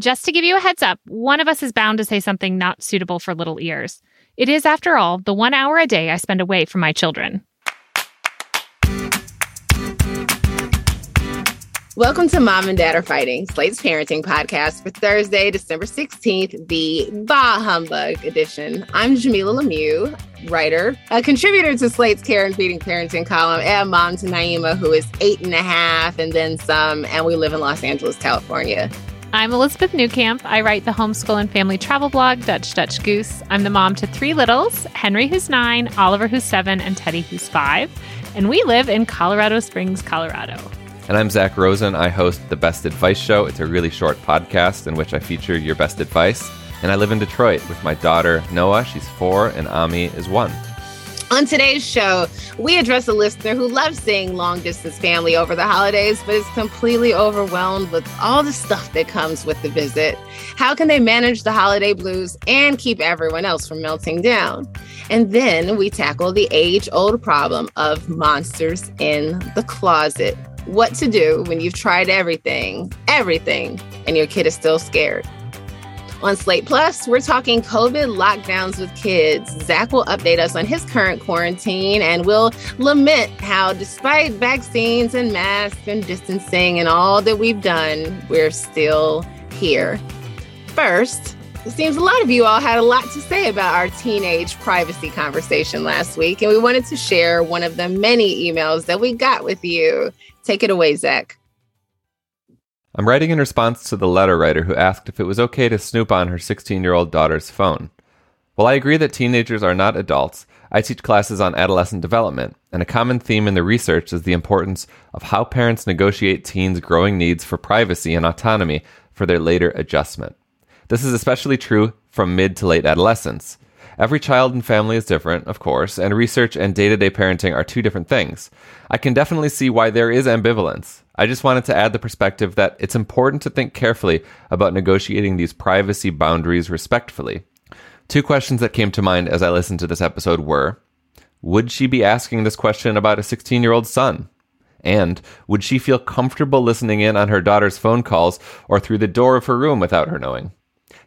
Just to give you a heads up, one of us is bound to say something not suitable for little ears. It is, after all, the one hour a day I spend away from my children. Welcome to Mom and Dad Are Fighting, Slate's parenting podcast for Thursday, December 16th, the Bah Humbug edition. I'm Jamila Lemieux, writer, a contributor to Slate's Care and Feeding Parenting column, and mom to Naima, who is eight and a half and then some, and we live in Los Angeles, California. I'm Elizabeth Newcamp. I write the homeschool and family travel blog, Dutch Dutch Goose. I'm the mom to three littles Henry, who's nine, Oliver, who's seven, and Teddy, who's five. And we live in Colorado Springs, Colorado. And I'm Zach Rosen. I host the Best Advice Show. It's a really short podcast in which I feature your best advice. And I live in Detroit with my daughter, Noah. She's four, and Ami is one. On today's show, we address a listener who loves seeing long distance family over the holidays, but is completely overwhelmed with all the stuff that comes with the visit. How can they manage the holiday blues and keep everyone else from melting down? And then we tackle the age old problem of monsters in the closet what to do when you've tried everything, everything, and your kid is still scared. On Slate Plus, we're talking COVID lockdowns with kids. Zach will update us on his current quarantine and we'll lament how, despite vaccines and masks and distancing and all that we've done, we're still here. First, it seems a lot of you all had a lot to say about our teenage privacy conversation last week, and we wanted to share one of the many emails that we got with you. Take it away, Zach. I'm writing in response to the letter writer who asked if it was okay to snoop on her 16 year old daughter's phone. While I agree that teenagers are not adults, I teach classes on adolescent development, and a common theme in the research is the importance of how parents negotiate teens' growing needs for privacy and autonomy for their later adjustment. This is especially true from mid to late adolescence. Every child and family is different, of course, and research and day to day parenting are two different things. I can definitely see why there is ambivalence. I just wanted to add the perspective that it's important to think carefully about negotiating these privacy boundaries respectfully. Two questions that came to mind as I listened to this episode were Would she be asking this question about a 16 year old son? And would she feel comfortable listening in on her daughter's phone calls or through the door of her room without her knowing?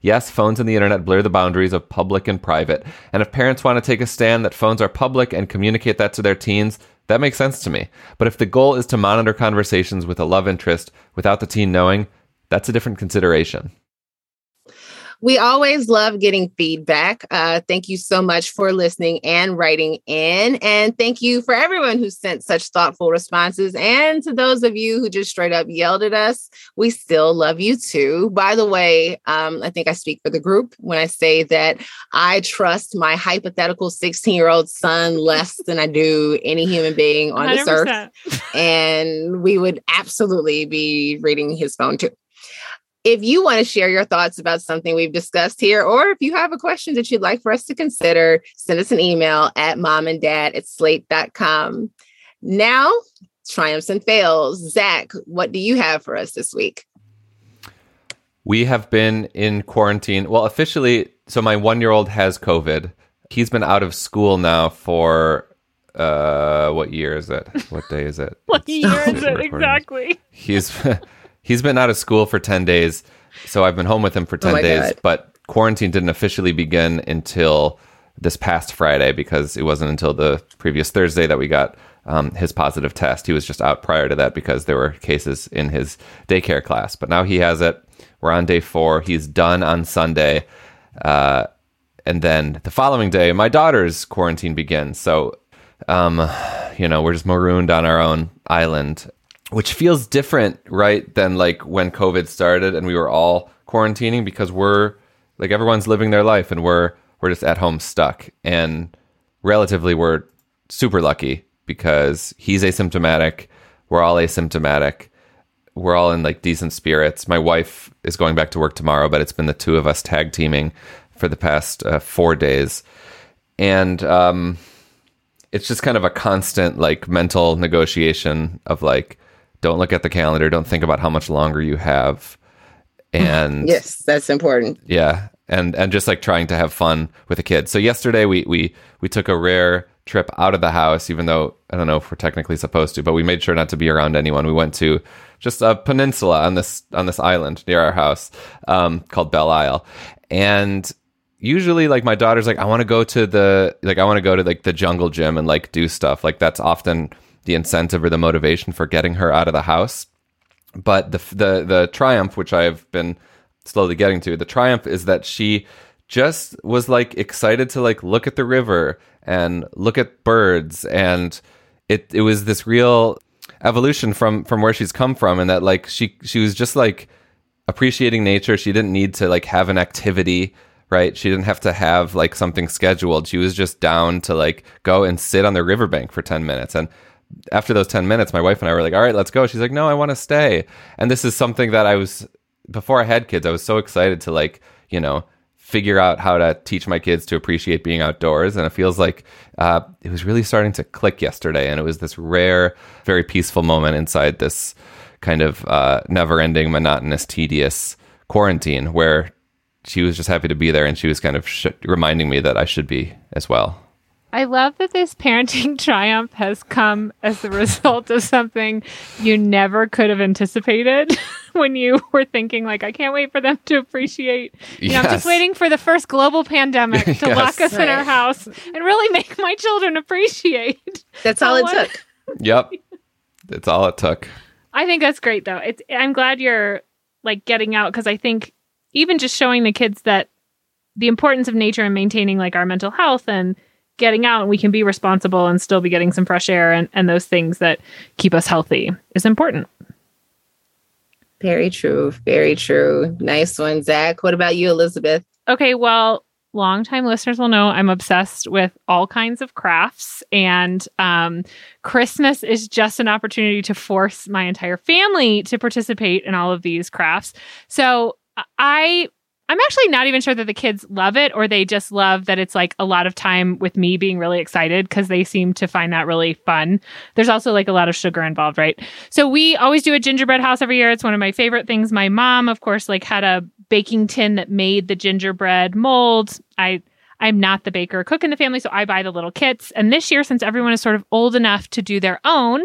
Yes, phones and the internet blur the boundaries of public and private. And if parents want to take a stand that phones are public and communicate that to their teens, that makes sense to me. But if the goal is to monitor conversations with a love interest without the teen knowing, that's a different consideration. We always love getting feedback. Uh, thank you so much for listening and writing in. And thank you for everyone who sent such thoughtful responses. And to those of you who just straight up yelled at us, we still love you too. By the way, um, I think I speak for the group when I say that I trust my hypothetical 16 year old son less than I do any human being on 100%. this earth. And we would absolutely be reading his phone too if you want to share your thoughts about something we've discussed here, or if you have a question that you'd like for us to consider, send us an email at momanddad at slate.com. Now, triumphs and fails. Zach, what do you have for us this week? We have been in quarantine. Well, officially, so my one year old has COVID. He's been out of school now for uh what year is it? What day is it? what year is it exactly? He's he's been out of school for 10 days. So I've been home with him for 10 oh days, God. but quarantine didn't officially begin until this past Friday because it wasn't until the previous Thursday that we got um, his positive test. He was just out prior to that because there were cases in his daycare class. But now he has it. We're on day four. He's done on Sunday. Uh, and then the following day, my daughter's quarantine begins. So, um, you know, we're just marooned on our own island which feels different, right, than like when COVID started and we were all quarantining because we're like everyone's living their life and we're we're just at home stuck. And relatively we're super lucky because he's asymptomatic, we're all asymptomatic. We're all in like decent spirits. My wife is going back to work tomorrow, but it's been the two of us tag teaming for the past uh, four days, and um, it's just kind of a constant like mental negotiation of like, don't look at the calendar, don't think about how much longer you have, and yes, that's important. yeah, and and just like trying to have fun with the kids. So yesterday we we we took a rare trip out of the house, even though I don't know if we're technically supposed to, but we made sure not to be around anyone. We went to just a peninsula on this on this island near our house um, called Belle Isle, and usually like my daughter's like I want to go to the like I want to go to like the jungle gym and like do stuff like that's often the incentive or the motivation for getting her out of the house. But the the the triumph, which I've been slowly getting to, the triumph is that she just was like excited to like look at the river and look at birds. And it it was this real evolution from from where she's come from and that like she she was just like appreciating nature. She didn't need to like have an activity right? She didn't have to have like something scheduled. She was just down to like go and sit on the riverbank for 10 minutes. And after those 10 minutes my wife and I were like all right let's go she's like no I want to stay and this is something that I was before I had kids I was so excited to like you know figure out how to teach my kids to appreciate being outdoors. And it feels like uh, it was really starting to click yesterday. And it was this rare, very peaceful moment inside this kind of uh, never ending, monotonous, tedious quarantine where she was just happy to be there and she was kind of sh- reminding me that I should be as well. I love that this parenting triumph has come as the result of something you never could have anticipated when you were thinking like I can't wait for them to appreciate. You know, I'm just waiting for the first global pandemic to Yes. lock us in our house and really make my children appreciate. That's all it What? took. Yep. That's all it took. I think that's great though. It's I'm glad you're like getting out because I think even just showing the kids that the importance of nature and maintaining like our mental health and getting out and we can be responsible and still be getting some fresh air and, and those things that keep us healthy is important. Very true. Very true. Nice one, Zach. What about you, Elizabeth? Okay, well, longtime listeners will know I'm obsessed with all kinds of crafts, and um, Christmas is just an opportunity to force my entire family to participate in all of these crafts. So I. I'm actually not even sure that the kids love it or they just love that it's like a lot of time with me being really excited because they seem to find that really fun. There's also like a lot of sugar involved, right? So we always do a gingerbread house every year. It's one of my favorite things. My mom, of course, like had a baking tin that made the gingerbread molds. I I'm not the baker or cook in the family, so I buy the little kits. And this year, since everyone is sort of old enough to do their own,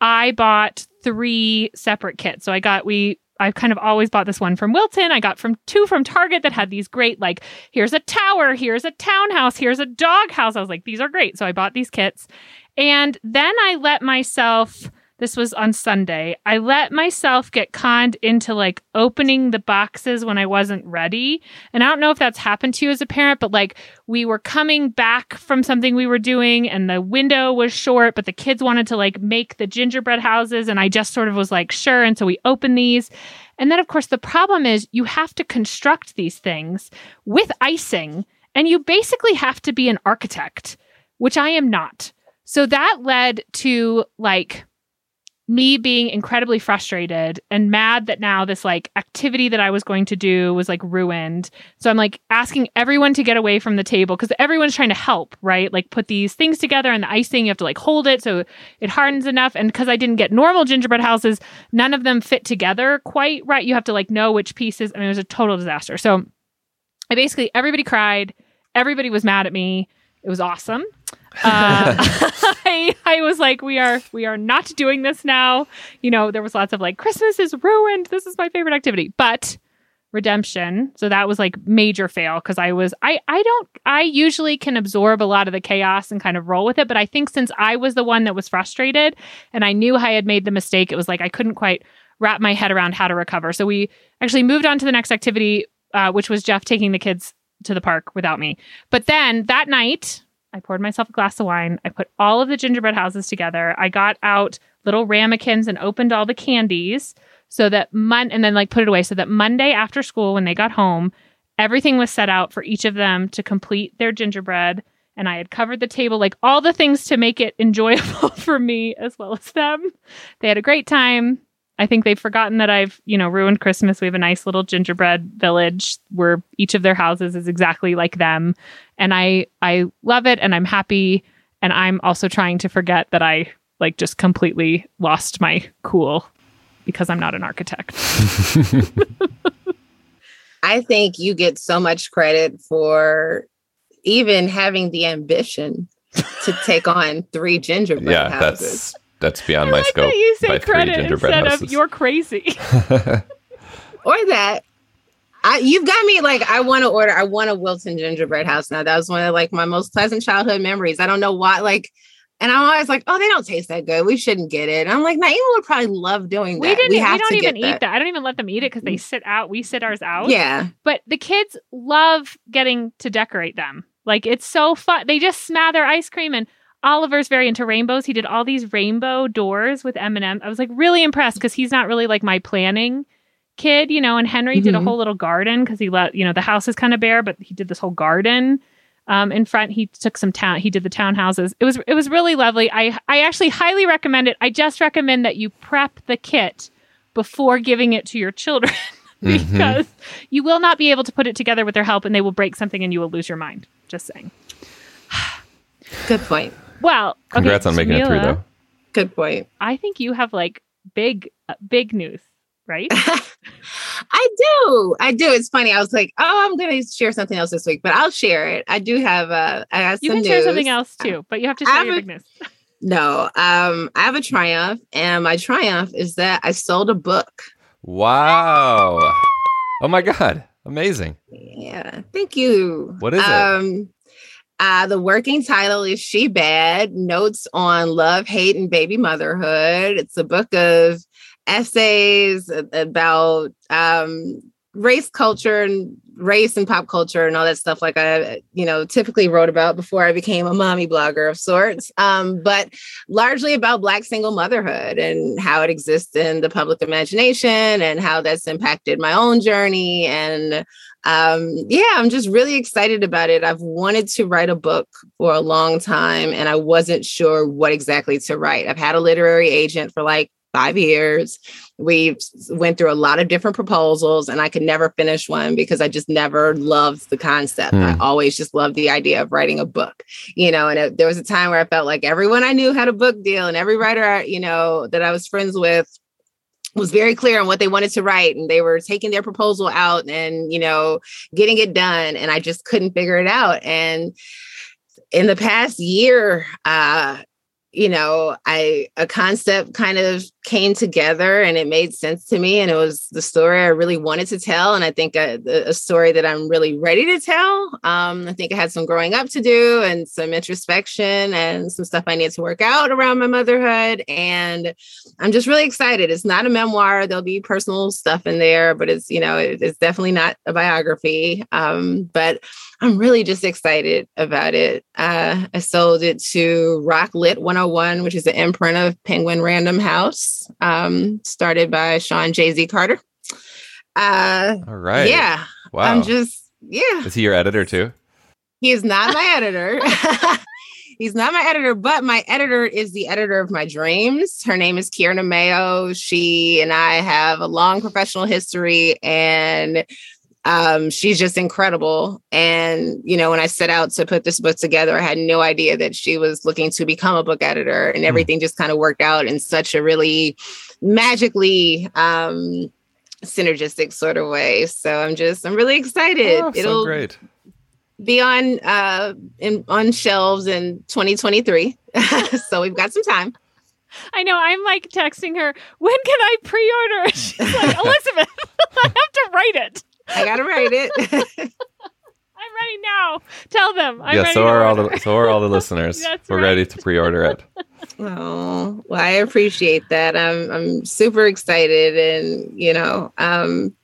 I bought three separate kits. So I got we I've kind of always bought this one from Wilton. I got from two from Target that had these great like here's a tower, here's a townhouse, here's a doghouse. I was like these are great. So I bought these kits. And then I let myself this was on Sunday. I let myself get conned into like opening the boxes when I wasn't ready. And I don't know if that's happened to you as a parent, but like we were coming back from something we were doing and the window was short, but the kids wanted to like make the gingerbread houses. And I just sort of was like, sure. And so we opened these. And then, of course, the problem is you have to construct these things with icing, and you basically have to be an architect, which I am not. So that led to like me being incredibly frustrated and mad that now this like activity that I was going to do was like ruined. So I'm like asking everyone to get away from the table because everyone's trying to help, right? Like put these things together and the icing, you have to like hold it so it hardens enough. And because I didn't get normal gingerbread houses, none of them fit together quite right. You have to like know which pieces. I mean, it was a total disaster. So I basically, everybody cried. Everybody was mad at me. It was awesome. Uh, I, I was like, we are we are not doing this now. You know, there was lots of like Christmas is ruined. This is my favorite activity, but redemption. So that was like major fail because I was I I don't I usually can absorb a lot of the chaos and kind of roll with it, but I think since I was the one that was frustrated and I knew I had made the mistake, it was like I couldn't quite wrap my head around how to recover. So we actually moved on to the next activity, uh, which was Jeff taking the kids to the park without me. But then that night, I poured myself a glass of wine. I put all of the gingerbread houses together. I got out little ramekins and opened all the candies so that mon and then like put it away so that Monday after school when they got home, everything was set out for each of them to complete their gingerbread. And I had covered the table, like all the things to make it enjoyable for me as well as them. They had a great time. I think they've forgotten that I've, you know, ruined Christmas. We have a nice little gingerbread village where each of their houses is exactly like them. And I I love it and I'm happy and I'm also trying to forget that I like just completely lost my cool because I'm not an architect. I think you get so much credit for even having the ambition to take on three gingerbread yeah, houses. that's that's beyond I my like scope. that you by say three credit gingerbread instead houses. of you're crazy. or that. I, you've got me like I want to order. I want a Wilton gingerbread house now. That was one of like my most pleasant childhood memories. I don't know why. Like, and I'm always like, oh, they don't taste that good. We shouldn't get it. And I'm like, Naima would probably love doing that. we didn't. We, have don't to even get eat that. I don't even let them eat it because they sit out. We sit ours out. Yeah, But the kids love getting to decorate them. Like it's so fun. They just smother ice cream and Oliver's very into rainbows. He did all these rainbow doors with M&M. I was like really impressed because he's not really like my planning kid, you know, and Henry did a Mhm. whole little garden because he let, you know, the house is kind of bare, but he did this whole garden um, in front. He took some town, he did the townhouses. It was, it was really lovely. I, I actually highly recommend it. I just recommend that you prep the kit before giving it to your children Mhm. because you will not be able to put it together with their help and they will break something and you will lose your mind. Just saying. good point. Well, okay, Congrats on making it through, though. Good point. I think you have like big, uh, big news, right? I do. I do. It's funny. I was like, oh, I'm going to share something else this week, but I'll share it. I do have uh, I have You some can share something else too, but you have to share have your a- big news. No, um, I have a triumph, and my triumph is that I sold a book. Wow. Oh my god. Amazing. Yeah, thank you. What is it? Um, uh, the working title is She Bad Notes on Love, Hate, and Baby Motherhood. It's a book of essays about um, race culture and race and pop culture and all that stuff like I, you know, typically wrote about before I became a mommy blogger of sorts. Um, but largely about Black single motherhood and how it exists in the public imagination and how that's impacted my own journey and um yeah i'm just really excited about it i've wanted to write a book for a long time and i wasn't sure what exactly to write i've had a literary agent for like five years. We went through a lot of different proposals and i could never finish one because i just never loved the concept. I Hmm. always just loved the idea of writing a book you know and it, there was a time where i felt like everyone i knew had a book deal and every writer I- you know that i was friends with was very clear on what they wanted to write and they were taking their proposal out and you know getting it done and i just couldn't figure it out. And in the past year uh you know i a concept kind of came together and it made sense to me and it was the story i really wanted to tell and i think a, a story that i'm really ready to tell um i think i had some growing up to do and some introspection and some stuff i need to work out around my motherhood and I'm just really excited. It's not a memoir. There'll be personal stuff in there, but it's, you know, it- it's definitely not a biography. Um, but I'm really just excited about it. Uh, I sold it to Roc Lit 101, which is an imprint of Penguin Random House, um, started by Shawn Jay Z Carter. Uh, All right. Yeah, Wow. I'm just, yeah. Is he your editor too? He is not my editor. He's not my editor, but my editor is the editor of my dreams. Her name is Kierna Mayo. She and I have a long professional history, and um, she's just incredible. And you know, when I set out to put this book together, I had no idea that she was looking to become a book editor, and everything just kind of worked out in such a really magically um, synergistic sort of way. So I'm just, I'm really excited. Oh, so great. be on uh in on shelves in 2023 so we've got some time I know. I'm like texting her, when can I pre order? She's like, Elizabeth, I have to write it. I gotta write it I'm ready now. Tell them. I'm yeah, ready so are all the so are all the listeners. That's We're right. ready to pre-order it. oh well i appreciate that i'm i'm super excited and you know um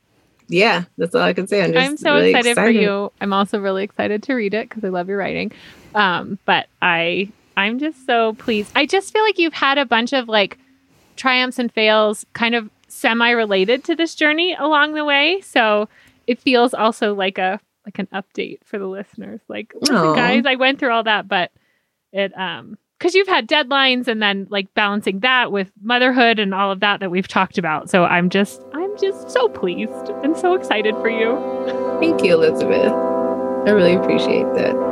yeah that's all i can say i'm just I'm so really excited, for you. I'm also really excited to read it because I love your writing. Um, but I I'm just so pleased. I just feel like you've had a bunch of like triumphs and fails kind of semi related to this journey along the way. So it feels also like a like an update for the listeners. Like, listen, guys, I went through all that, but it um because you've had deadlines and then like balancing that with motherhood and all of that that we've talked about. So I'm just, I'm just so pleased and so excited for you. Thank you, Elizabeth. I really appreciate that.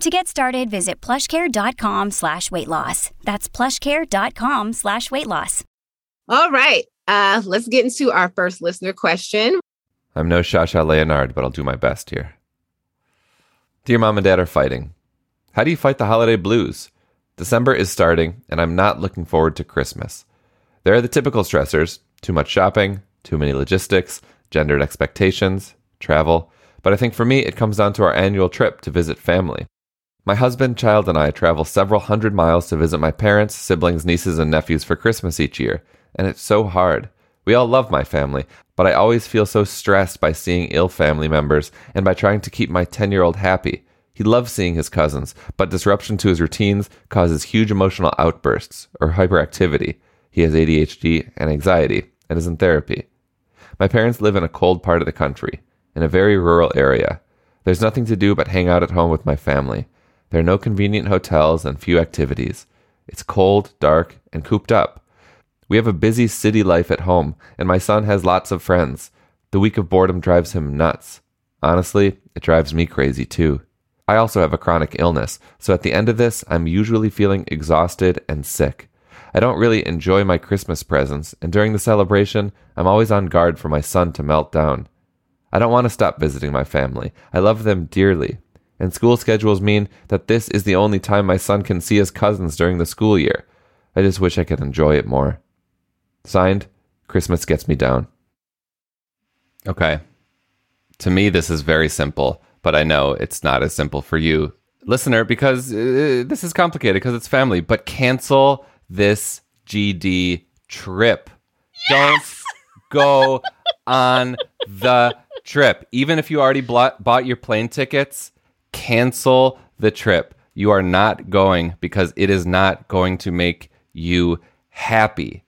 To get started, visit plushcare.com slash weight loss. That's plushcare.com slash weight loss. All right. Uh, let's get into our first listener question. I'm no Sasha Leonhardt, but I'll do my best here. Dear mom and dad are fighting. How do you fight the holiday blues? December is starting, and I'm not looking forward to Christmas. There are the typical stressors too much shopping, too many logistics, gendered expectations, travel. But I think for me, it comes down to our annual trip to visit family. My husband, child, and I travel several hundred miles to visit my parents, siblings, nieces, and nephews for Christmas each year, and it's so hard. We all love my family, but I always feel so stressed by seeing ill family members and by trying to keep my 10 year old happy. He loves seeing his cousins, but disruption to his routines causes huge emotional outbursts or hyperactivity. He has ADHD and anxiety and is in therapy. My parents live in a cold part of the country, in a very rural area. There's nothing to do but hang out at home with my family. There are no convenient hotels and few activities. It's cold, dark, and cooped up. We have a busy city life at home, and my son has lots of friends. The week of boredom drives him nuts. Honestly, it drives me crazy too. I also have a chronic illness, so at the end of this, I'm usually feeling exhausted and sick. I don't really enjoy my Christmas presents, and during the celebration, I'm always on guard for my son to melt down. I don't want to stop visiting my family. I love them dearly, and school schedules mean that this is the only time my son can see his cousins during the school year. I just wish I could enjoy it more. Signed, Christmas gets me down. Okay. To me, this is very simple, but I know it's not as simple for you, listener, because uh, this is complicated because it's family. But cancel this GD trip. Yes! Don't go on the trip. Even if you already bought, bought your plane tickets, cancel the trip. You are not going because it is not going to make you happy.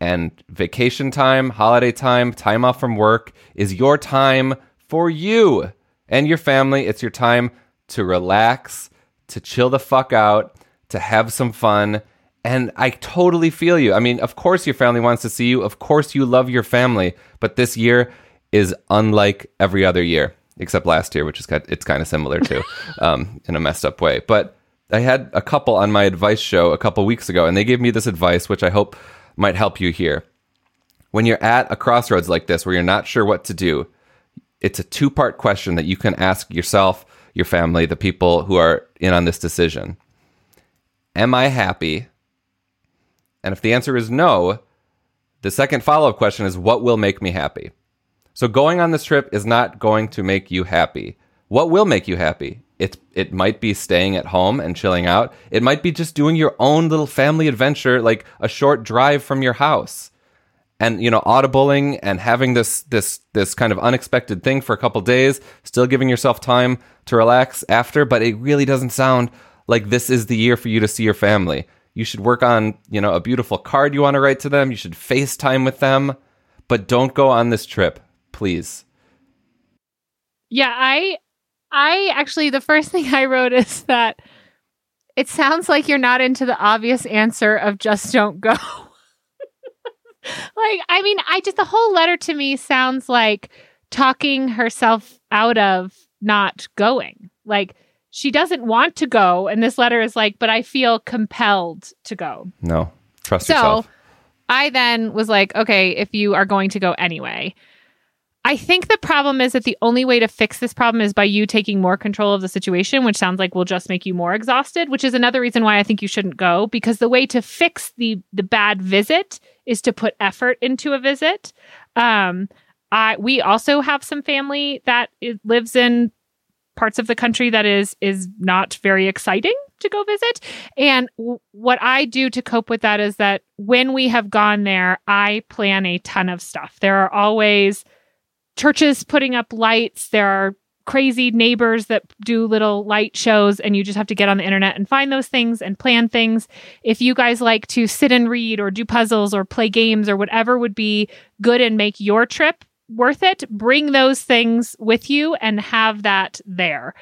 And vacation time, holiday time, time off from work is your time for you and your family. It's your time to relax, to chill the fuck out, to have some fun. And I totally feel you. I mean, of course, your family wants to see you. Of course, you love your family. But this year is unlike every other year except last year, which is kind it's kind of similar to um, in a messed up way. But I had a couple on my advice show a couple weeks ago, and they gave me this advice, which I hope might help you here. When you're at a crossroads like this, where you're not sure what to do, it's a two part question that you can ask yourself, your family, the people who are in on this decision. Am I happy? And if the answer is no, the second follow up question is what will make me happy? So going on this trip is not going to make you happy. What will make you happy? It it might be staying at home and chilling out. It might be just doing your own little family adventure, like a short drive from your house. And you know, audibling and having this this this kind of unexpected thing for a couple days, still giving yourself time to relax after, but it really doesn't sound like this is the year for you to see your family. You should work on, you know, a beautiful card you want to write to them. You should FaceTime with them, but don't go on this trip please. Yeah, I I actually the first thing I wrote is that it sounds like you're not into the obvious answer of just don't go. like, I mean, I just the whole letter to me sounds like talking herself out of not going. Like she doesn't want to go. And this letter is like, but I feel compelled to go. No, trust yourself. So yourself. I then was like, okay, if you are going to go anyway. I think the problem is that the only way to fix this problem is by you taking more control of the situation, which sounds like will just make you more exhausted, which is another reason why I think you shouldn't go because the way to fix the the bad visit is to put effort into a visit. Um I we also have some family that lives in parts of the country that is is not very exciting to go visit and w- what i do to cope with that is that when we have gone there i plan a ton of stuff there are always churches putting up lights there are crazy neighbors that do little light shows and you just have to get on the internet and find those things and plan things if you guys like to sit and read or do puzzles or play games or whatever would be good and make your trip worth it, bring those things with you and have that there.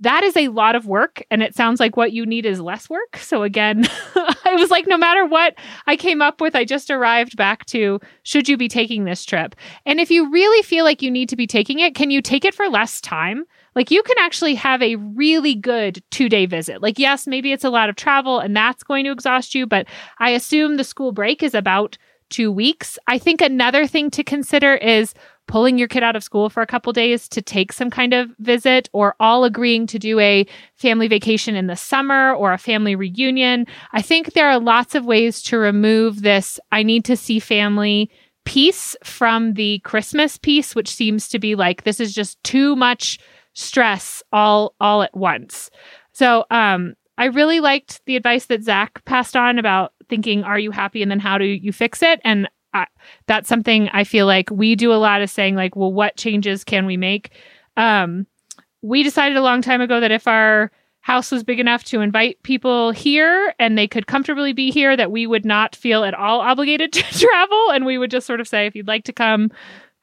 That is a lot of work. And it sounds like what you need is less work. So, again, I was like, no matter what I came up with, I just arrived back to should you be taking this trip? And if you really feel like you need to be taking it, can you take it for less time? Like, you can actually have a really good two day visit. Like, yes, maybe it's a lot of travel and that's going to exhaust you, but I assume the school break is about two weeks. I think another thing to consider is pulling your kid out of school for a couple days to take some kind of visit or all agreeing to do a family vacation in the summer or a family reunion. I think there are lots of ways to remove this I need to see family piece from the Christmas piece which seems to be like this is just too much stress all all at once. So um I really liked the advice that Zach passed on about thinking, are you happy? And then how do you fix it? And I, that's something I feel like we do a lot of saying, like, well, what changes can we make? Um, we decided a long time ago that if our house was big enough to invite people here and they could comfortably be here, that we would not feel at all obligated to travel. And we would just sort of say, if you'd like to come,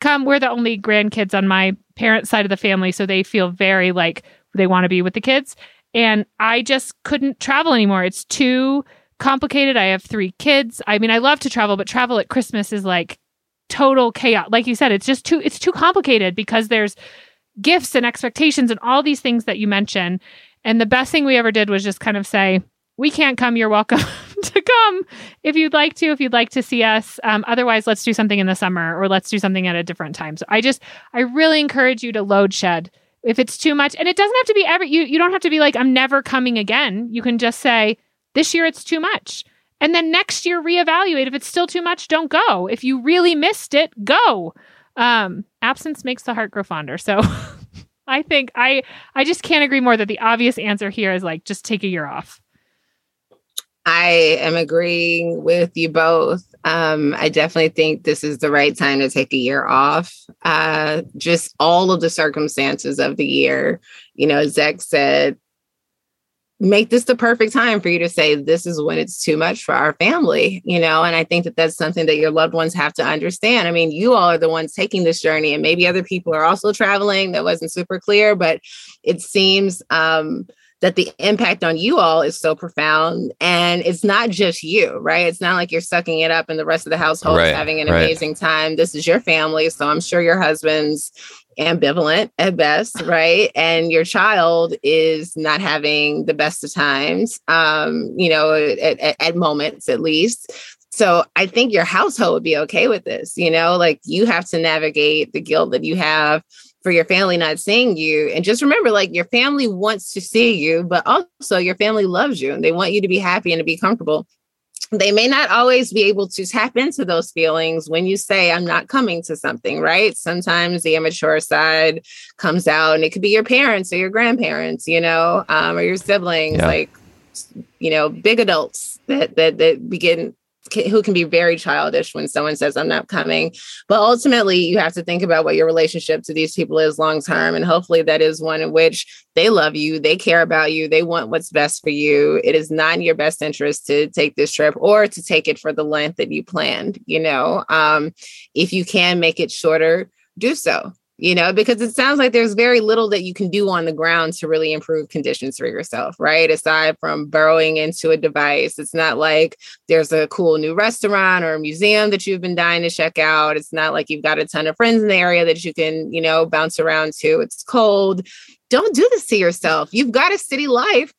come. We're the only grandkids on my parents' side of the family. So they feel very like they want to be with the kids. And I just couldn't travel anymore. It's too complicated. I have three kids. I mean, I love to travel, but travel at Christmas is like total chaos. Like you said, it's just too it's too complicated because there's gifts and expectations and all these things that you mention. And the best thing we ever did was just kind of say, we can't come. You're welcome to come if you'd like to, if you'd like to see us. Um, otherwise, let's do something in the summer or let's do something at a different time. So I just, I really encourage you to load shed if it's too much. And it doesn't have to be every, you, you don't have to be like, I'm never coming again. You can just say, this year it's too much. And then next year reevaluate. If it's still too much, don't go. If you really missed it, go. Um, absence makes the heart grow fonder. So I think I I just can't agree more that the obvious answer here is like just take a year off. I am agreeing with you both. Um, I definitely think this is the right time to take a year off. Uh, just all of the circumstances of the year. You know, Zach said, make this the perfect time for you to say, this is when it's too much for our family, you know? And I think that that's something that your loved ones have to understand. I mean, you all are the ones taking this journey, and maybe other people are also traveling. That wasn't super clear, but it seems, um, that the impact on you all is so profound and it's not just you right it's not like you're sucking it up and the rest of the household Right, is having an right. amazing time this is your family so i'm sure your husband's ambivalent at best right and your child is not having the best of times um you know at, at, at moments at least so i think your household would be okay with this you know like you have to navigate the guilt that you have for your family not seeing you. And just remember, like your family wants to see you, but also your family loves you and they want you to be happy and to be comfortable. They may not always be able to tap into those feelings when you say, I'm not coming to something, right? Sometimes the immature side comes out and it could be your parents or your grandparents, you know, um, or your siblings, Yeah. like, you know, big adults that, that, that begin who can be very childish when someone says i'm not coming. But ultimately you have to think about what your relationship to these people is long term and hopefully that is one in which they love you they care about you they want what's best for you. It is not in your best interest to take this trip or to take it for the length that you planned you know? Um, if you can make it shorter do so you know, because it sounds like there's very little that you can do on the ground to really improve conditions for yourself, right? Aside from burrowing into a device, it's not like there's a cool new restaurant or a museum that you've been dying to check out. It's not like you've got a ton of friends in the area that you can, you know, bounce around to. It's cold. don't do this to yourself. You've got a city life.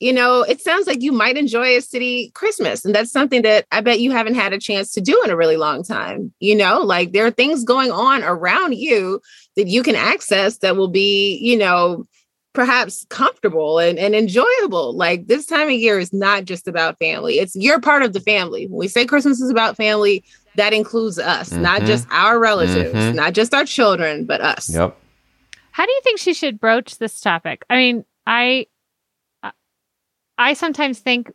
You know, it sounds like you might enjoy a city Christmas. And that's something that I bet you haven't had a chance to do in a really long time. You know, like there are things going on around you that you can access that will be, you know, perhaps comfortable and, and enjoyable. Like this time of year is not just about family. It's you're part of the family. When we say Christmas is about family, that includes us, mm-hmm. not just our relatives, mm-hmm. not just our children, but us. Yep. How do you think she should broach this topic? I mean, I I sometimes think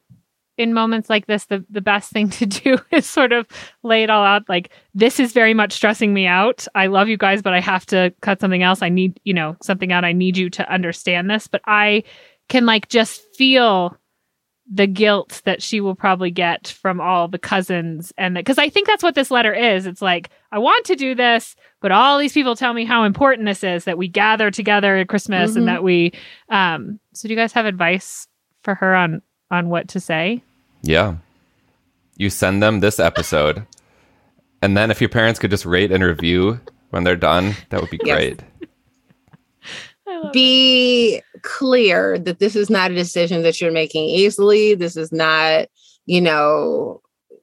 in moments like this the the best thing to do is sort of lay it all out like this is very much stressing me out. I love you guys but I have to cut something else. I need, you know, something out. I need you to understand this, but I can like just feel the guilt that she will probably get from all the cousins and because I think that's what this letter is. It's like I want to do this, but all these people tell me how important this is that we gather together at Christmas mm-hmm. and that we. Um, so, do you guys have advice for her on on what to say? Yeah, you send them this episode, and then if your parents could just rate and review when they're done, that would be great. Yes be clear that this is not a decision that you're making easily. This is not, you know,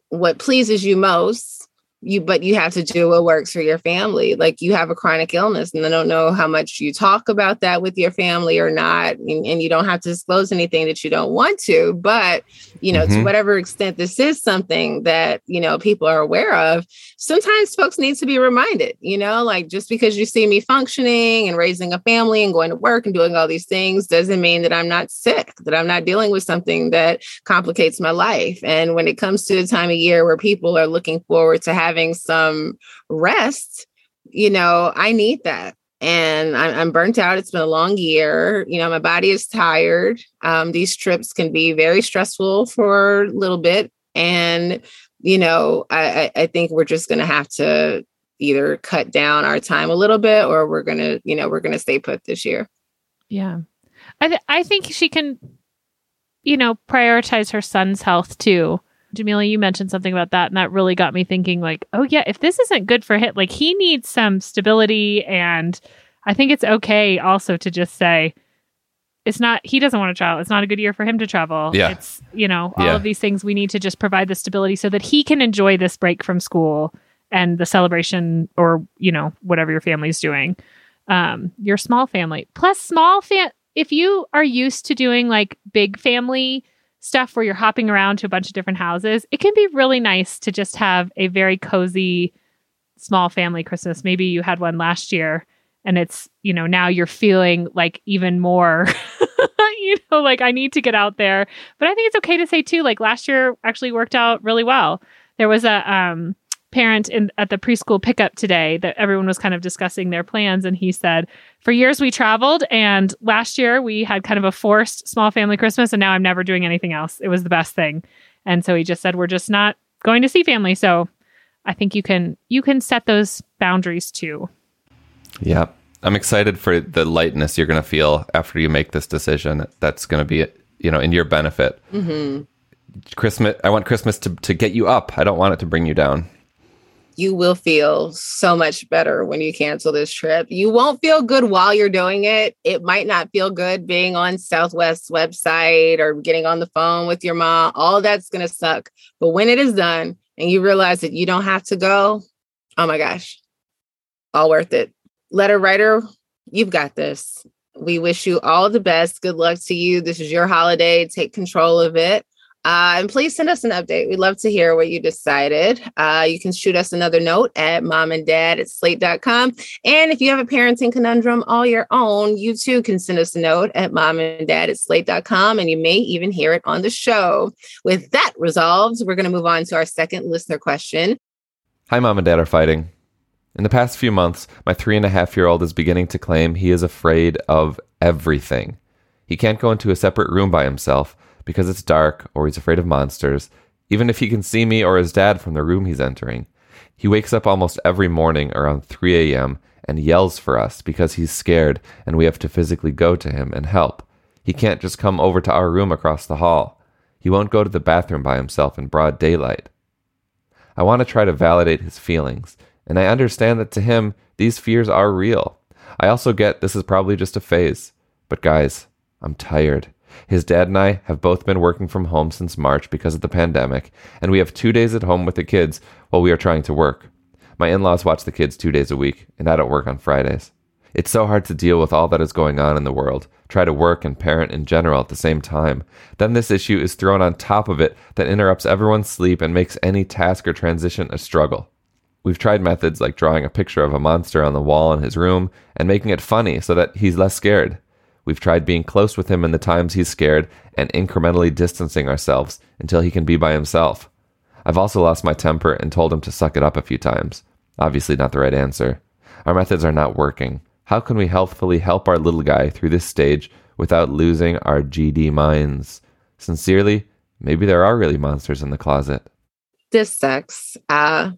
what pleases you most you but you have to do what works for your family like you have a chronic illness and i don't know how much you talk about that with your family or not and, and you don't have to disclose anything that you don't want to but you know mm-hmm. to whatever extent this is something that you know people are aware of sometimes folks need to be reminded you know like just because you see me functioning and raising a family and going to work and doing all these things doesn't mean that i'm not sick that i'm not dealing with something that complicates my life and when it comes to the time of year where people are looking forward to having having some rest, you know, I need that. And I'm, I'm burnt out. It's been a long year. You know, my body is tired. Um, these trips can be very stressful for a little bit. And, you know, I, I think we're just going to have to either cut down our time a little bit or we're going to, you know, we're going to stay put this year. Yeah. I, th- I think she can, you know, prioritize her son's health too. Jamila, you mentioned something about that, and that really got me thinking, like, oh, yeah, if this isn't good for him, like, he needs some stability. And I think it's okay also to just say, it's not, he doesn't want to travel. It's not a good year for him to travel. Yeah. It's, you know, all yeah. of these things we need to just provide the stability so that he can enjoy this break from school and the celebration or, you know, whatever your family's doing. Um, your small family. Plus, small fam, if you are used to doing like big family, stuff where you're hopping around to a bunch of different houses, it can be really nice to just have a very cozy small family Christmas. Maybe you had one last year and it's, you know, now you're feeling like even more, you know, like I need to get out there. But I think it's okay to say too, like last year actually worked out really well. There was a, um, parent in at the preschool pickup today that everyone was kind of discussing their plans. And he said for years we traveled and last year we had kind of a forced small family christmas and now i'm never doing anything else. It was the best thing. And so he just said we're just not going to see family. So i think you can you can set those boundaries too. Yeah. I'm excited for the lightness you're going to feel after you make this decision. That's going to be you know in your benefit. Mm-hmm. christmas i want christmas to, to get you up. I don't want it to bring you down you will feel so much better when you cancel this trip. You won't feel good while you're doing it. It might not feel good being on Southwest's website or getting on the phone with your mom. All that's going to suck. But when it is done and you realize that you don't have to go, oh my gosh, all worth it. Letter writer, you've got this. We wish you all the best. Good luck to you. This is your holiday. Take control of it. Uh, and please send us an update. We'd love to hear what you decided. Uh, you can shoot us another note at mom and dad at slate.com. And if you have a parenting conundrum all your own, you too can send us a note at mom and dad at slate.com. And you may even hear it on the show. With that resolved, we're going to move on to our second listener question. Hi, mom and dad are fighting. In the past few months, my three and a half year old is beginning to claim he is afraid of everything. He can't go into a separate room by himself because it's dark or he's afraid of monsters, even if he can see me or his dad from the room he's entering. He wakes up almost every morning around 3 a.m. and yells for us because he's scared and we have to physically go to him and help. He can't just come over to our room across the hall. He won't go to the bathroom by himself in broad daylight. I want to try to validate his feelings, and I understand that to him, these fears are real. I also get this is probably just a phase. But guys, I'm tired. His dad and I have both been working from home since March because of the pandemic, and we have two days at home with the kids while we are trying to work. My in laws watch the kids two days a week, and I don't work on Fridays. It's so hard to deal with all that is going on in the world, try to work and parent in general at the same time. Then this issue is thrown on top of it that interrupts everyone's sleep and makes any task or transition a struggle. We've tried methods like drawing a picture of a monster on the wall in his room and making it funny so that he's less scared. We've tried being close with him in the times he's scared and incrementally distancing ourselves until he can be by himself. I've also lost my temper and told him to suck it up a few times. Obviously, not the right answer. Our methods are not working. How can we healthfully help our little guy through this stage without losing our GD minds? Sincerely, maybe there are really monsters in the closet. This sucks. Uh,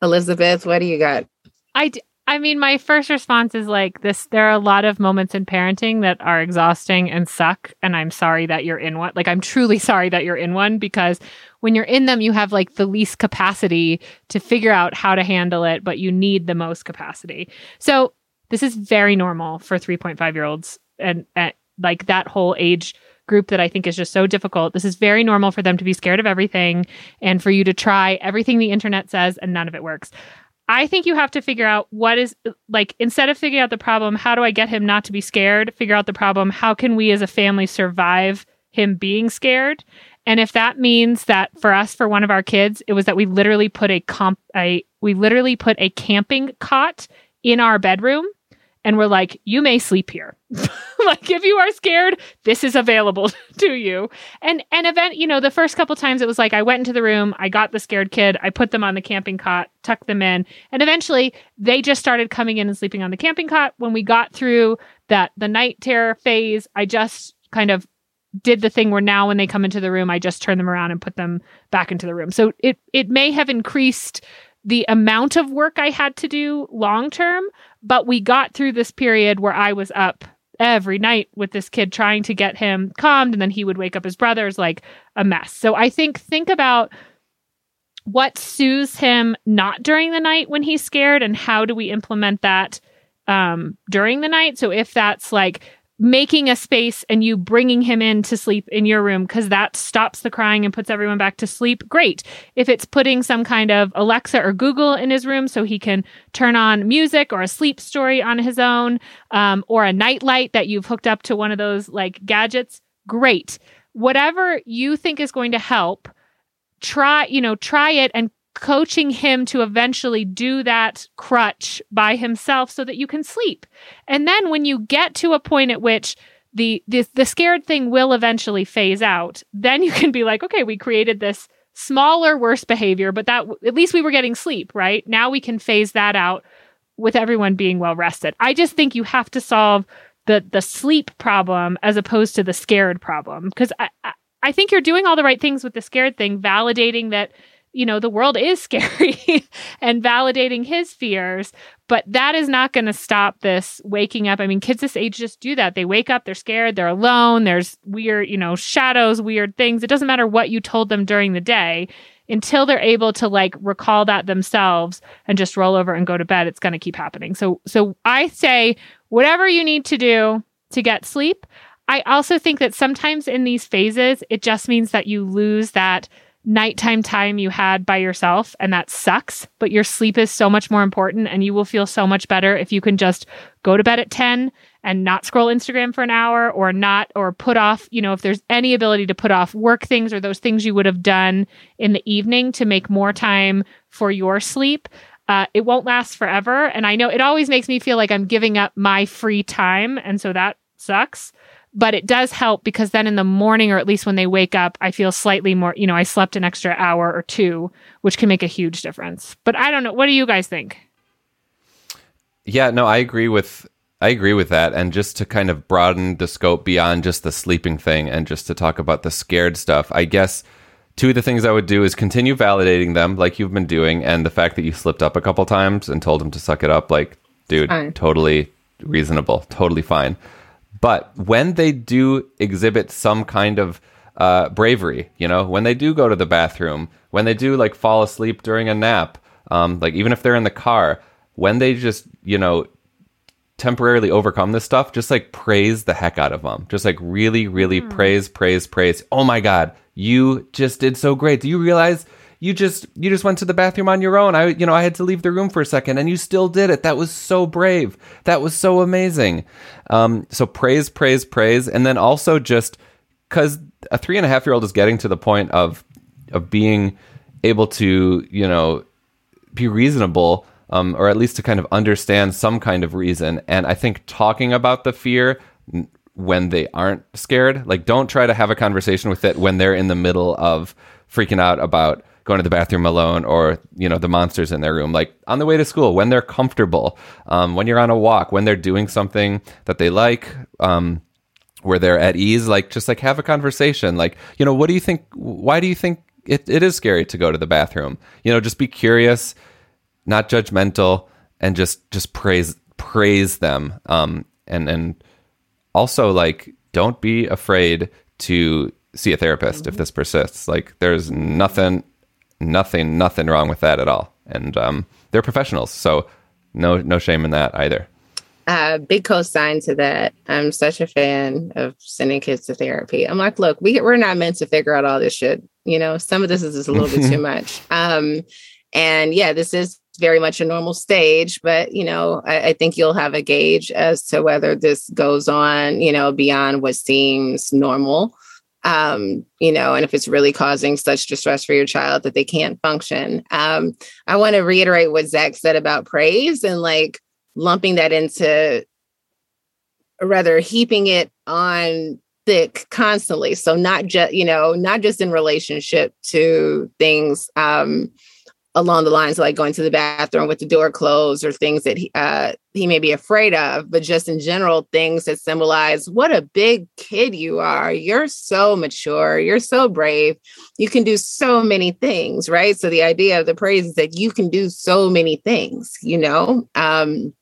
Elizabeth, what do you got? I, d- I mean, my first response is like this there are a lot of moments in parenting that are exhausting and suck. And I'm sorry that you're in one. Like, I'm truly sorry that you're in one because when you're in them, you have like the least capacity to figure out how to handle it, but you need the most capacity. So, this is very normal for 3.5 year olds and, and like that whole age group that I think is just so difficult. This is very normal for them to be scared of everything and for you to try everything the internet says and none of it works. I think you have to figure out what is like instead of figuring out the problem, how do I get him not to be scared? Figure out the problem, how can we as a family survive him being scared? And if that means that for us for one of our kids, it was that we literally put a comp a we literally put a camping cot in our bedroom and we're like, you may sleep here. like if you are scared, this is available to you. And and event, you know, the first couple times it was like I went into the room, I got the scared kid, I put them on the camping cot, tucked them in, and eventually they just started coming in and sleeping on the camping cot. When we got through that the night terror phase, I just kind of did the thing where now when they come into the room, I just turn them around and put them back into the room. So it it may have increased the amount of work I had to do long term, but we got through this period where I was up every night with this kid trying to get him calmed and then he would wake up his brothers like a mess. So I think think about what soothes him not during the night when he's scared and how do we implement that um, during the night. So if that's like making a space and you bringing him in to sleep in your room because that stops the crying and puts everyone back to sleep, great. If it's putting some kind of Alexa or Google in his room so he can turn on music or a sleep story on his own, um, or a nightlight that you've hooked up to one of those like gadgets, great. Whatever you think is going to help, try, you know, try it and coaching him to eventually do that crutch by himself so that you can sleep. And then when you get to a point at which the, the the scared thing will eventually phase out, then you can be like, okay, we created this smaller worse behavior, but that at least we were getting sleep, right? Now we can phase that out with everyone being well rested. I just think you have to solve the the sleep problem as opposed to the scared problem because I, I I think you're doing all the right things with the scared thing, validating that you know, the world is scary and validating his fears, but that is not going to stop this waking up. I mean, kids this age just do that. They wake up, they're scared, they're alone, there's weird, you know, shadows, weird things. It doesn't matter what you told them during the day until they're able to like recall that themselves and just roll over and go to bed, it's going to keep happening. So so I say whatever you need to do to get sleep. I also think that sometimes in these phases, it just means that you lose that nighttime time you had by yourself and that sucks, but your sleep is so much more important and you will feel so much better if you can just go to bed at 10 and not scroll Instagram for an hour or not or put off, you know, if there's any ability to put off work things or those things you would have done in the evening to make more time for your sleep. Uh, it won't last forever. And I know it always makes me feel like I'm giving up my free time. And so that sucks but it does help because then in the morning or at least when they wake up i feel slightly more you know i slept an extra hour or two which can make a huge difference. But i don't know. What do you guys think? Yeah no i agree with i agree with that. And just to kind of broaden the scope beyond just the sleeping thing and just to talk about the scared stuff i guess two of the things i would do is continue validating them like you've been doing and the fact that you slipped up a couple times and told him to suck it up like dude totally reasonable totally fine but when they do exhibit some kind of uh, bravery, you know, when they do go to the bathroom, when they do like fall asleep during a nap, um, like even if they're in the car, when they just, you know, temporarily overcome this stuff, just like praise the heck out of them. Just like really, really mm. praise, praise, praise. Oh my God, you just did so great. Do you realize you just you just went to the bathroom on your own. I you know, I had to leave the room for a second and you still did it. That was so brave. That was so amazing. Um, so praise, praise, praise. And then also just because a three and a half year old is getting to the point of of being able to, you know, be reasonable um, or at least to kind of understand some kind of reason. And I think talking about the fear when they aren't scared, like don't try to have a conversation with it when they're in the middle of freaking out about going to the bathroom alone or you know the monsters in their room like on the way to school when they're comfortable um, when you're on a walk when they're doing something that they like um, where they're at ease like just like have a conversation like you know what do you think why do you think it, it is scary to go to the bathroom you know just be curious not judgmental, and just just praise praise them. Um, and and also like don't be afraid to see a therapist mm-hmm. if this persists. Like there's nothing, nothing, nothing wrong with that at all. And um, they're professionals, so no no shame in that either. Uh, big co-sign to that. I'm such a fan of sending kids to therapy. I'm like, look, we we're not meant to figure out all this shit. You know, some of this is just a little bit too much. Um, and yeah, this is very much a normal stage, but you know, I, I, think you'll have a gauge as to whether this goes on, you know, beyond what seems normal. Um, you know, and if it's really causing such distress for your child that they can't function. Um, I want to reiterate what Zak said about praise and like lumping that into rather heaping it on thick constantly. So not just, you know, not just in relationship to things um along the lines of like going to the bathroom with the door closed or things that he, uh, he may be afraid of, but just in general, things that symbolize what a big kid you are. You're so mature. You're so brave. You can do so many things, right? So the idea of the praise is that you can do so many things, you know? Um,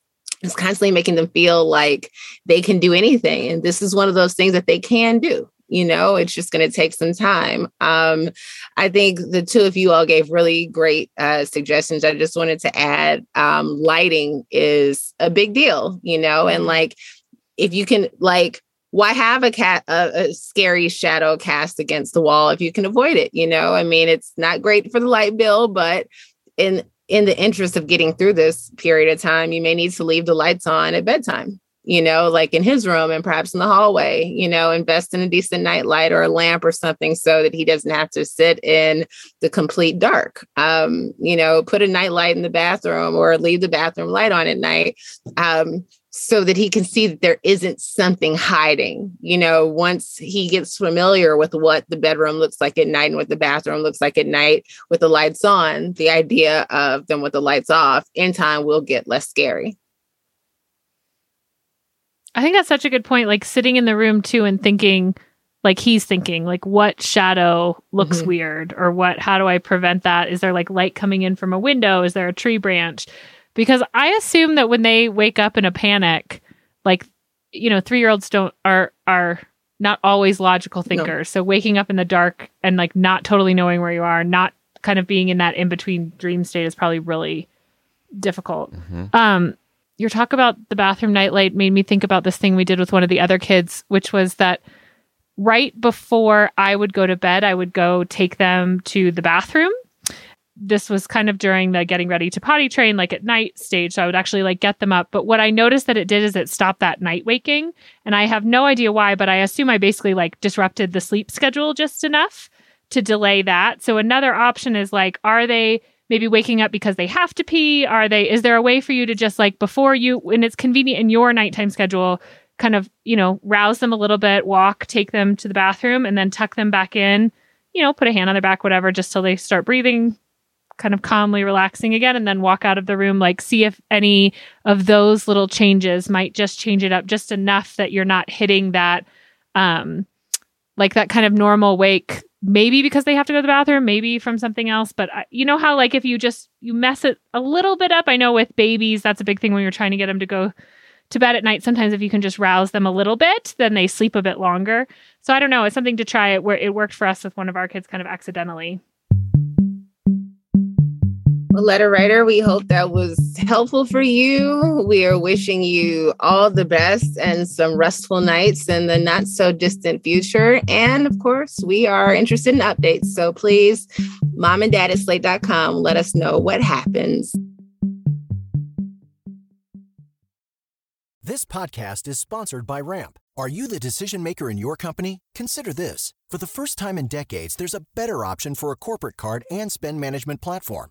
it's constantly making them feel like they can do anything. And this is one of those things that they can do you know it's just going to take some time. Um, i think the two of you all gave really great uh, suggestions. I just wanted to add um, lighting is a big deal you know and mm-hmm. like if you can like why have a cat a, a, scary shadow cast against the wall if you can avoid it you know? I mean it's not great for the light bill but in in the interest of getting through this period of time you may need to leave the lights on at bedtime you know, like in his room and perhaps in the hallway, you know, invest in a decent night light or a lamp or something so that he doesn't have to sit in the complete dark. Um, you know, put a night light in the bathroom or leave the bathroom light on at night. Um, so that he can see that there isn't something hiding. You know, once he gets familiar with what the bedroom looks like at night and what the bathroom looks like at night with the lights on, the idea of them with the lights off in time will get less scary. I think that's such a good point. Like sitting in the room too and thinking, like he's thinking, like what shadow looks mm-hmm. weird or what, how do I prevent that? Is there like light coming in from a window? Is there a tree branch? Because I assume that when they wake up in a panic, like, you know, three year olds don't, are, are, not always logical thinkers. No. So waking up in the dark and like not totally knowing where you are, not kind of being in that in between dream state is probably really difficult. Mm-hmm. Um, your talk about the bathroom nightlight made me think about this thing we did with one of the other kids, which was that right before I would go to bed, I would go take them to the bathroom. This was kind of during the getting ready to potty train, like at night stage. So I would actually like get them up. But what I noticed that it did is it stopped that night waking. And I have no idea why, but I assume I basically like disrupted the sleep schedule just enough to delay that. So another option is like, are they maybe waking up because they have to pee? Are they, is there a way for you to just like before you, when it's convenient in your nighttime schedule, kind of, you know, rouse them a little bit, walk, take them to the bathroom, and then tuck them back in, you know, put a hand on their back, whatever, just till they start breathing kind of calmly relaxing again and then walk out of the room like see if any of those little changes might just change it up just enough that you're not hitting that um like that kind of normal wake maybe because they have to go to the bathroom, maybe from something else. But I, you know how, like, if you just you mess it a little bit up, I know with babies, that's a big thing when you're trying to get them to go to bed at night. Sometimes if you can just rouse them a little bit, then they sleep a bit longer. So I don't know. It's something to try it where it worked for us with one of our kids kind of accidentally. Letter writer, we hope that was helpful for you. We are wishing you all the best and some restful nights in the not so distant future. And of course, we are interested in updates. So please, mom and dad at slate.com, let us know what happens. This podcast is sponsored by Ramp. Are you the decision maker in your company? Consider this. For the first time in decades, there's a better option for a corporate card and spend management platform.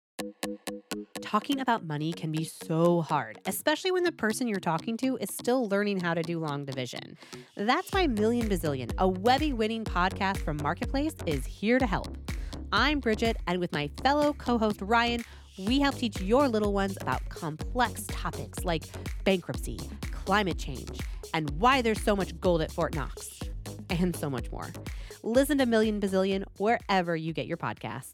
Talking about money can be so hard, especially when the person you're talking to is still learning how to do long division. That's why Million Bazillion, a Webby winning podcast from Marketplace, is here to help. I'm Bridget, and with my fellow co host Ryan, we help teach your little ones about complex topics like bankruptcy, climate change, and why there's so much gold at Fort Knox, and so much more. Listen to Million Bazillion wherever you get your podcasts.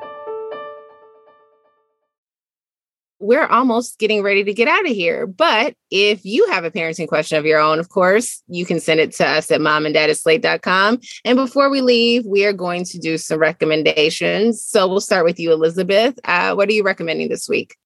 We're almost getting ready to get out of here. But if you have a parenting question of your own, of course, you can send it to us at mom and. And before we leave, we are going to do some recommendations. So we'll start with you, Elizabeth. Uh, what are you recommending this week?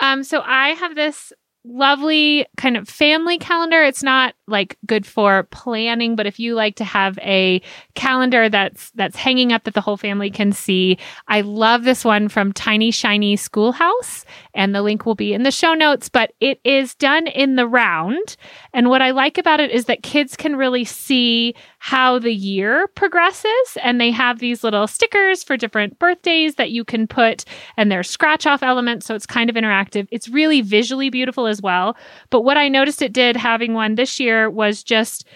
Um, so I have this lovely kind of family calendar. It's not like good for planning, but if you like to have a calendar that's that's hanging up that the whole family can see, I love this one from Tiny Shiny Schoolhouse, and the link will be in the show notes, but it is done in the round. And what I like about it is that kids can really see how the year progresses and they have these little stickers for different birthdays that you can put and they're scratch off elements so it's kind of interactive. It's really visually beautiful as well. But what I noticed it did having one this year was just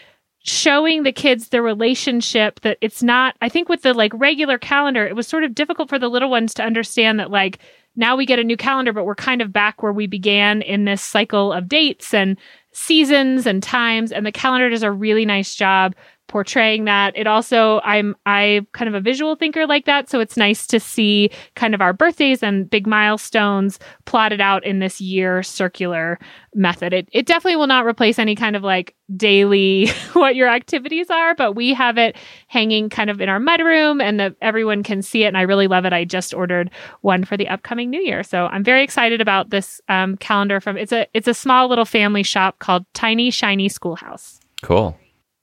showing the kids the relationship that it's not I think with the like regular calendar it was sort of difficult for the little ones to understand that like now we get a new calendar but we're kind of back where we began in this cycle of dates and seasons and times and the calendar does a really nice job portraying that. It also I'm I'm kind of a visual thinker like that, so it's nice to see kind of our birthdays and big milestones plotted out in this year circular method. It it definitely will not replace any kind of like daily what your activities are, but we have it hanging kind of in our mudroom and that everyone can see it and I really love it. I just ordered one for the upcoming new year. So I'm very excited about this um, calendar from it's a it's a small little family shop called Tiny Shiny Schoolhouse. Cool.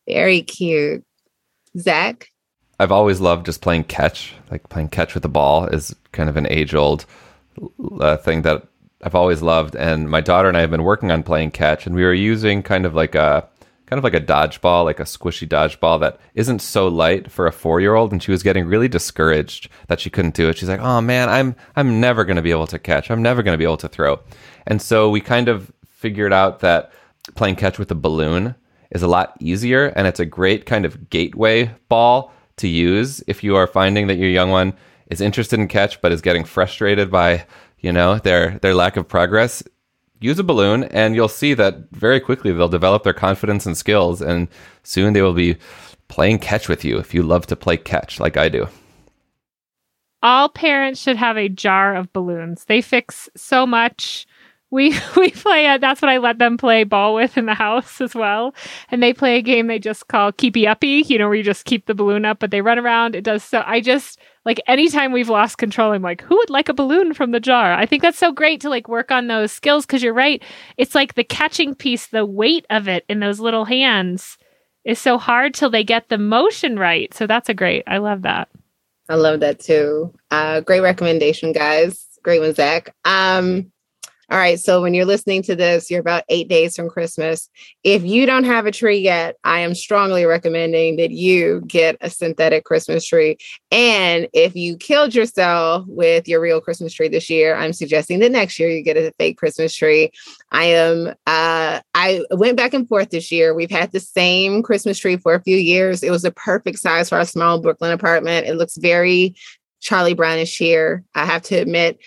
Very cute. Zak? I've always loved just playing catch. Like playing catch with the ball is kind of an age old uh, thing that I've always loved. And my daughter and I have been working on playing catch, and we were using kind of like a kind of like a dodgeball, like a squishy dodgeball that isn't so light for a four year old. And she was getting really discouraged that she couldn't do it. She's like, "Oh man, I'm I'm never going to be able to catch. I'm never going to be able to throw." And so we kind of figured out that playing catch with a balloon is a lot easier and it's a great kind of gateway ball to use if you are finding that your young one is interested in catch but is getting frustrated by you know their their lack of progress use a balloon and you'll see that very quickly they'll develop their confidence and skills and soon they will be playing catch with you if you love to play catch like I do All parents should have a jar of balloons. They fix so much we we play uh, that's what I let them play ball with in the house as well. And they play a game they just call keepy uppy, you know, where you just keep the balloon up, but they run around. It does so I just like anytime we've lost control, I'm like, who would like a balloon from the jar? I think that's so great to like work on those skills because you're right. It's like the catching piece, the weight of it in those little hands is so hard till they get the motion right. So that's a great. I love that. I love that too. Uh, great recommendation, guys. Great one, Zak. Um, all right. So when you're listening to this, you're about eight days from Christmas. If you don't have a tree yet, I am strongly recommending that you get a synthetic Christmas tree. And if you killed yourself with your real Christmas tree this year, I'm suggesting that next year you get a fake Christmas tree. I am, uh, I went back and forth this year. We've had the same Christmas tree for a few years. It was a perfect size for our small Brooklyn apartment. It looks very Charlie Brownish here, I have to admit.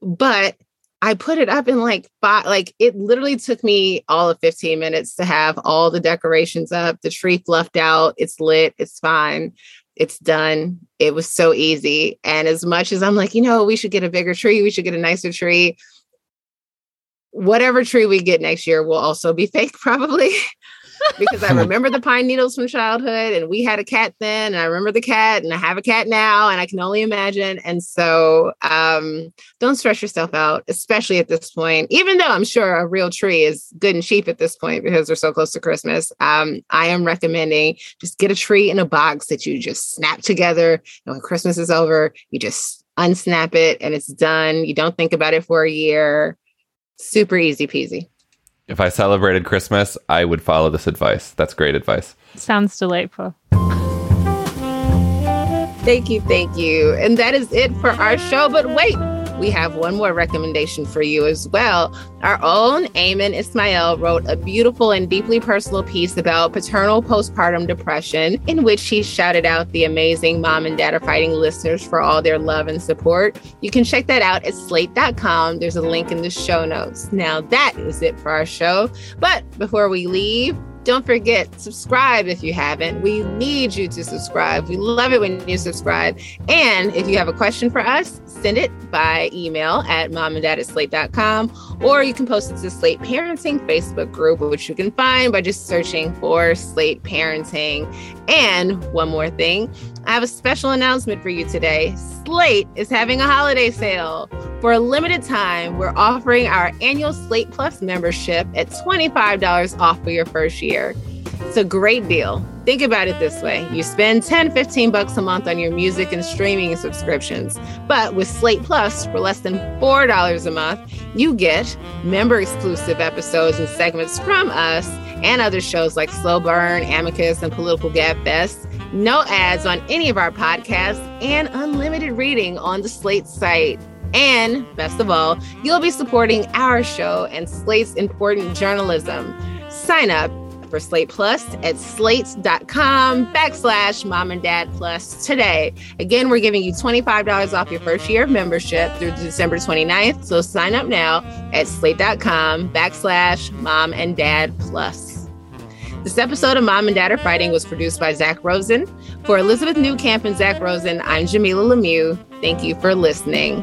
But I put it up in like five, like it literally took me all of 15 minutes to have all the decorations up, the tree fluffed out, it's lit, it's fine, it's done. It was so easy. And as much as I'm like, you know, we should get a bigger tree, we should get a nicer tree. Whatever tree we get next year will also be fake, probably because I remember the pine needles from childhood and we had a cat then and I remember the cat and I have a cat now and I can only imagine. And so um, don't stress yourself out, especially at this point, even though I'm sure a real tree is good and cheap at this point because we're so close to Christmas. Um, I am recommending just get a tree in a box that you just snap together. And when Christmas is over, you just unsnap it and it's done. You don't think about it for a year. Super easy peasy. If I celebrated Christmas, I would follow this advice. That's great advice. Sounds delightful. Thank you, thank you. And that is it for our show. But wait, we have one more recommendation for you as well. Our own Ayman Ismail wrote a beautiful and deeply personal piece about paternal postpartum depression, in which he shouted out the amazing mom and dad are fighting listeners for all their love and support. You can check that out at slate.com. There's a link in the show notes. Now, that is it for our show. But before we leave, don't forget, subscribe if you haven't. We need you to subscribe. We love it when you subscribe. And if you have a question for us, send it by email at momanddad at slate.com or you can post it to Slate Parenting Facebook group, which you can find by just searching for Slate Parenting. And one more thing, I have a special announcement for you today. Slate is having a holiday sale. For a limited time, we're offering our annual Slate Plus membership at $25 off for your first year. It's a great deal. Think about it this way. You spend 10, 15 bucks a month on your music and streaming subscriptions. But with Slate Plus, for less than $4 a month, you get member exclusive episodes and segments from us and other shows like Slow Burn, Amicus, and Political Gabfest. No ads on any of our podcasts and unlimited reading on the Slate site. And best of all, you'll be supporting our show and Slate's important journalism. Sign up for Slate Plus at slate.com backslash mom and dad plus today. Again, we're giving you $25 off your first year of membership through December 29th. So sign up now at slate.com backslash mom and dad plus. This episode of Mom and Dad Are Fighting was produced by Zak Rosen. For Elizabeth Newcamp and Zak Rosen, I'm Jamilah Lemieux. Thank you for listening.